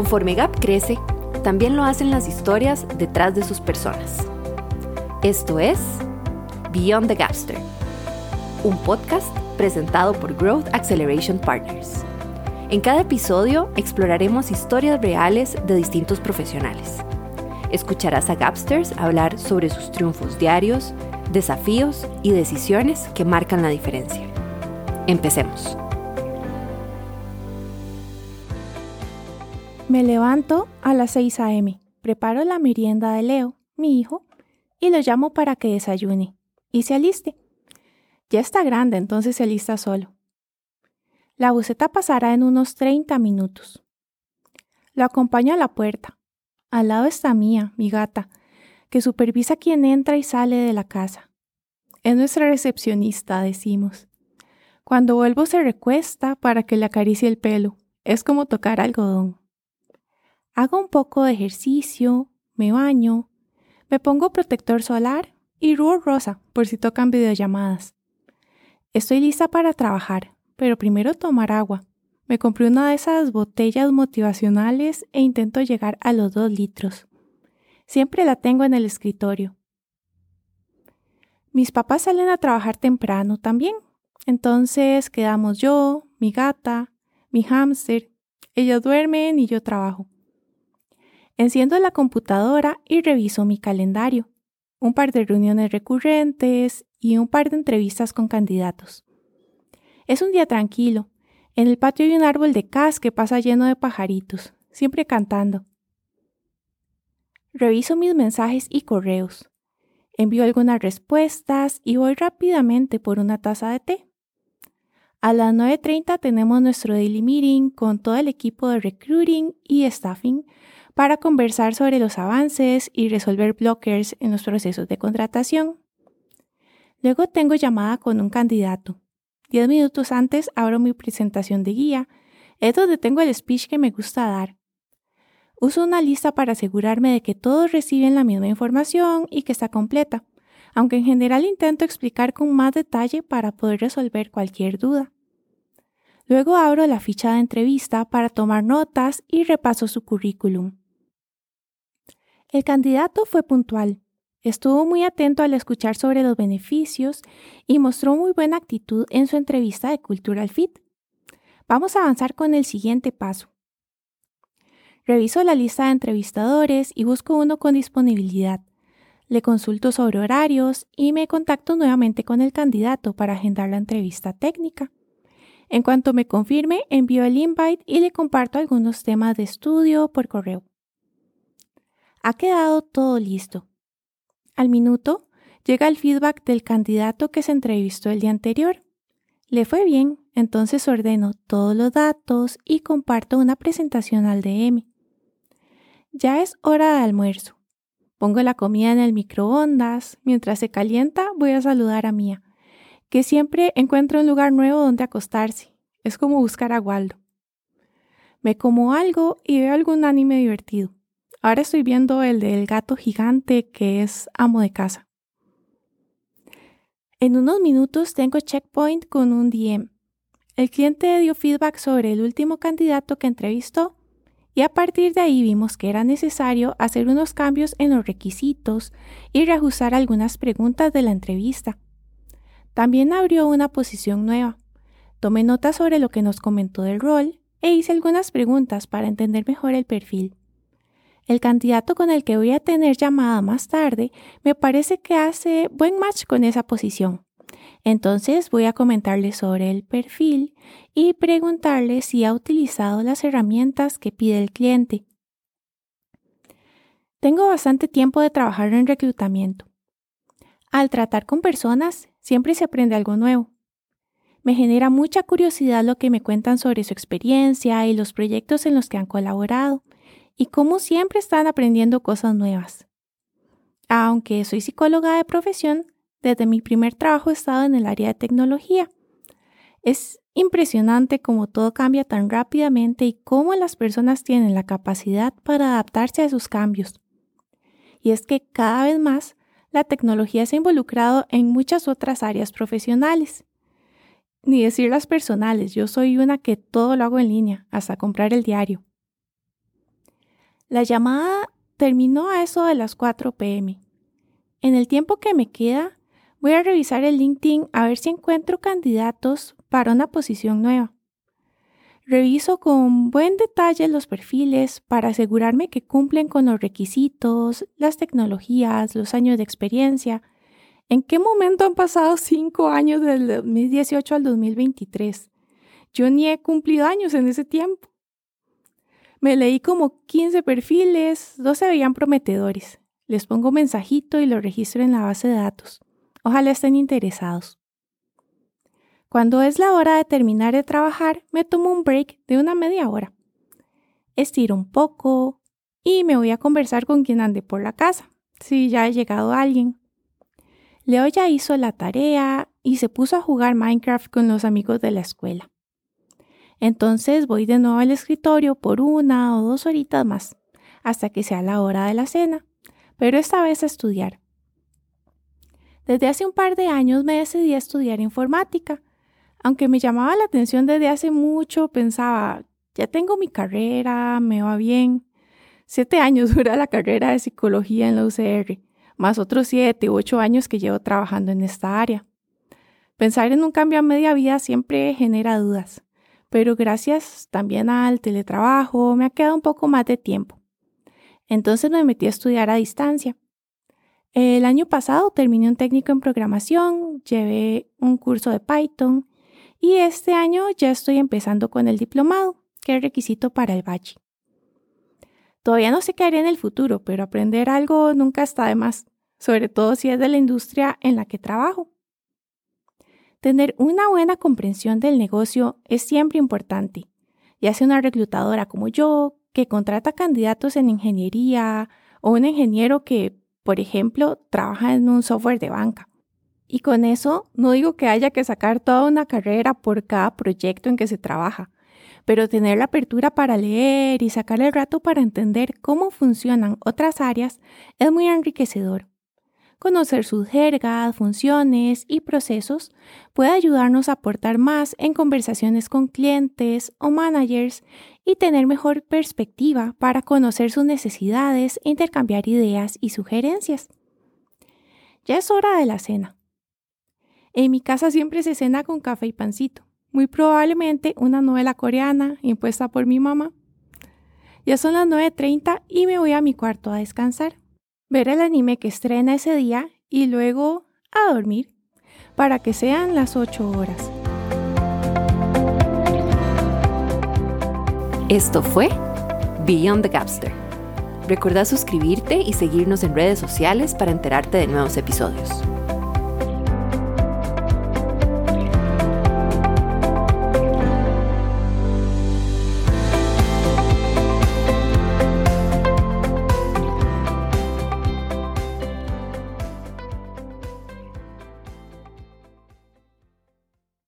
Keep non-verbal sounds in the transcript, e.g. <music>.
Conforme Gap crece, también lo hacen las historias detrás de sus personas. Esto es Beyond the Gapster, un podcast presentado por Growth Acceleration Partners. En cada episodio exploraremos historias reales de distintos profesionales. Escucharás a Gapsters hablar sobre sus triunfos diarios, desafíos y decisiones que marcan la diferencia. Empecemos. Me levanto a las 6 a.m., preparo la merienda de Leo, mi hijo, y lo llamo para que desayune y se aliste. Ya está grande, entonces se alista solo. La buceta pasará en unos 30 minutos. Lo acompaño a la puerta. Al lado está Mía, mi gata, que supervisa quién entra y sale de la casa. Es nuestra recepcionista, decimos. Cuando vuelvo se recuesta para que le acaricie el pelo. Es como tocar algodón. Hago un poco de ejercicio, me baño, me pongo protector solar y rubor rosa por si tocan videollamadas. Estoy lista para trabajar, pero primero tomar agua. Me compré una de esas botellas motivacionales e intento llegar a los dos litros. Siempre la tengo en el escritorio. Mis papás salen a trabajar temprano también. Entonces quedamos yo, mi gata, mi hámster. Ellos duermen y yo trabajo. Enciendo la computadora y reviso mi calendario, un par de reuniones recurrentes y un par de entrevistas con candidatos. Es un día tranquilo. En el patio hay un árbol de cas que pasa lleno de pajaritos, siempre cantando. Reviso mis mensajes y correos. Envío algunas respuestas y voy rápidamente por una taza de té. A las 9.30 tenemos nuestro daily meeting con todo el equipo de recruiting y staffing para conversar sobre los avances y resolver blockers en los procesos de contratación. Luego tengo llamada con un candidato. Diez minutos antes abro mi presentación de guía. Es donde tengo el speech que me gusta dar. Uso una lista para asegurarme de que todos reciben la misma información y que está completa, aunque en general intento explicar con más detalle para poder resolver cualquier duda. Luego abro la ficha de entrevista para tomar notas y repaso su currículum. El candidato fue puntual, estuvo muy atento al escuchar sobre los beneficios y mostró muy buena actitud en su entrevista de Cultural Fit. Vamos a avanzar con el siguiente paso. Reviso la lista de entrevistadores y busco uno con disponibilidad. Le consulto sobre horarios y me contacto nuevamente con el candidato para agendar la entrevista técnica. En cuanto me confirme, envío el invite y le comparto algunos temas de estudio por correo. Ha quedado todo listo. Al minuto, llega el feedback del candidato que se entrevistó el día anterior. Le fue bien, entonces ordeno todos los datos y comparto una presentación al DM. Ya es hora de almuerzo. Pongo la comida en el microondas. Mientras se calienta, voy a saludar a Mía, que siempre encuentra un lugar nuevo donde acostarse. Es como buscar a Waldo. Me como algo y veo algún anime divertido. Ahora estoy viendo el del gato gigante que es amo de casa. En unos minutos tengo checkpoint con un DM. El cliente dio feedback sobre el último candidato que entrevistó y a partir de ahí vimos que era necesario hacer unos cambios en los requisitos y reajustar algunas preguntas de la entrevista. También abrió una posición nueva. Tomé nota sobre lo que nos comentó del rol e hice algunas preguntas para entender mejor el perfil. El candidato con el que voy a tener llamada más tarde me parece que hace buen match con esa posición. Entonces voy a comentarle sobre el perfil y preguntarle si ha utilizado las herramientas que pide el cliente. Tengo bastante tiempo de trabajar en reclutamiento. Al tratar con personas, siempre se aprende algo nuevo. Me genera mucha curiosidad lo que me cuentan sobre su experiencia y los proyectos en los que han colaborado y como siempre están aprendiendo cosas nuevas. Aunque soy psicóloga de profesión, desde mi primer trabajo he estado en el área de tecnología. Es impresionante cómo todo cambia tan rápidamente y cómo las personas tienen la capacidad para adaptarse a esos cambios. Y es que cada vez más la tecnología se ha involucrado en muchas otras áreas profesionales. Ni decir las personales, yo soy una que todo lo hago en línea, hasta comprar el diario. La llamada terminó a eso de las 4 pm. En el tiempo que me queda, voy a revisar el LinkedIn a ver si encuentro candidatos para una posición nueva. Reviso con buen detalle los perfiles para asegurarme que cumplen con los requisitos, las tecnologías, los años de experiencia. ¿En qué momento han pasado cinco años del 2018 al 2023? Yo ni he cumplido años en ese tiempo. Me leí como 15 perfiles, dos se veían prometedores. Les pongo mensajito y lo registro en la base de datos. Ojalá estén interesados. Cuando es la hora de terminar de trabajar, me tomo un break de una media hora. Estiro un poco y me voy a conversar con quien ande por la casa, si ya ha llegado alguien. Leo ya hizo la tarea y se puso a jugar Minecraft con los amigos de la escuela. Entonces voy de nuevo al escritorio por una o dos horitas más, hasta que sea la hora de la cena, pero esta vez a estudiar. Desde hace un par de años me decidí a estudiar informática aunque me llamaba la atención desde hace mucho, pensaba, ya tengo mi carrera, me va bien. Siete años <laughs> dura la carrera de psicología en la UCR, más otros siete u ocho años que llevo trabajando en esta área. Pensar en un cambio a media vida siempre genera dudas, pero gracias también al teletrabajo me ha quedado un poco más de tiempo. Entonces me metí a estudiar a distancia. El año pasado terminé un técnico en programación, llevé un curso de Python y este año ya estoy empezando con el diplomado, que es requisito para el bachi. Todavía no sé qué haré en el futuro, pero aprender algo nunca está de más, sobre todo si es de la industria en la que trabajo. Tener una buena comprensión del negocio es siempre importante, ya sea una reclutadora como yo, que contrata candidatos en ingeniería, o un ingeniero que, por ejemplo, trabaja en un software de banca. Y con eso no digo que haya que sacar toda una carrera por cada proyecto en que se trabaja, pero tener la apertura para leer y sacar el rato para entender cómo funcionan otras áreas es muy enriquecedor. Conocer sus jergas, funciones y procesos puede ayudarnos a aportar más en conversaciones con clientes o managers y tener mejor perspectiva para conocer sus necesidades, intercambiar ideas y sugerencias. Ya es hora de la cena. En mi casa siempre se cena con café y pancito, muy probablemente una novela coreana impuesta por mi mamá. Ya son las 9.30 y me voy a mi cuarto a descansar, ver el anime que estrena ese día y luego a dormir, para que sean las 8 horas. Esto fue Beyond the Gapster. Recuerda suscribirte y seguirnos en redes sociales para enterarte de nuevos episodios.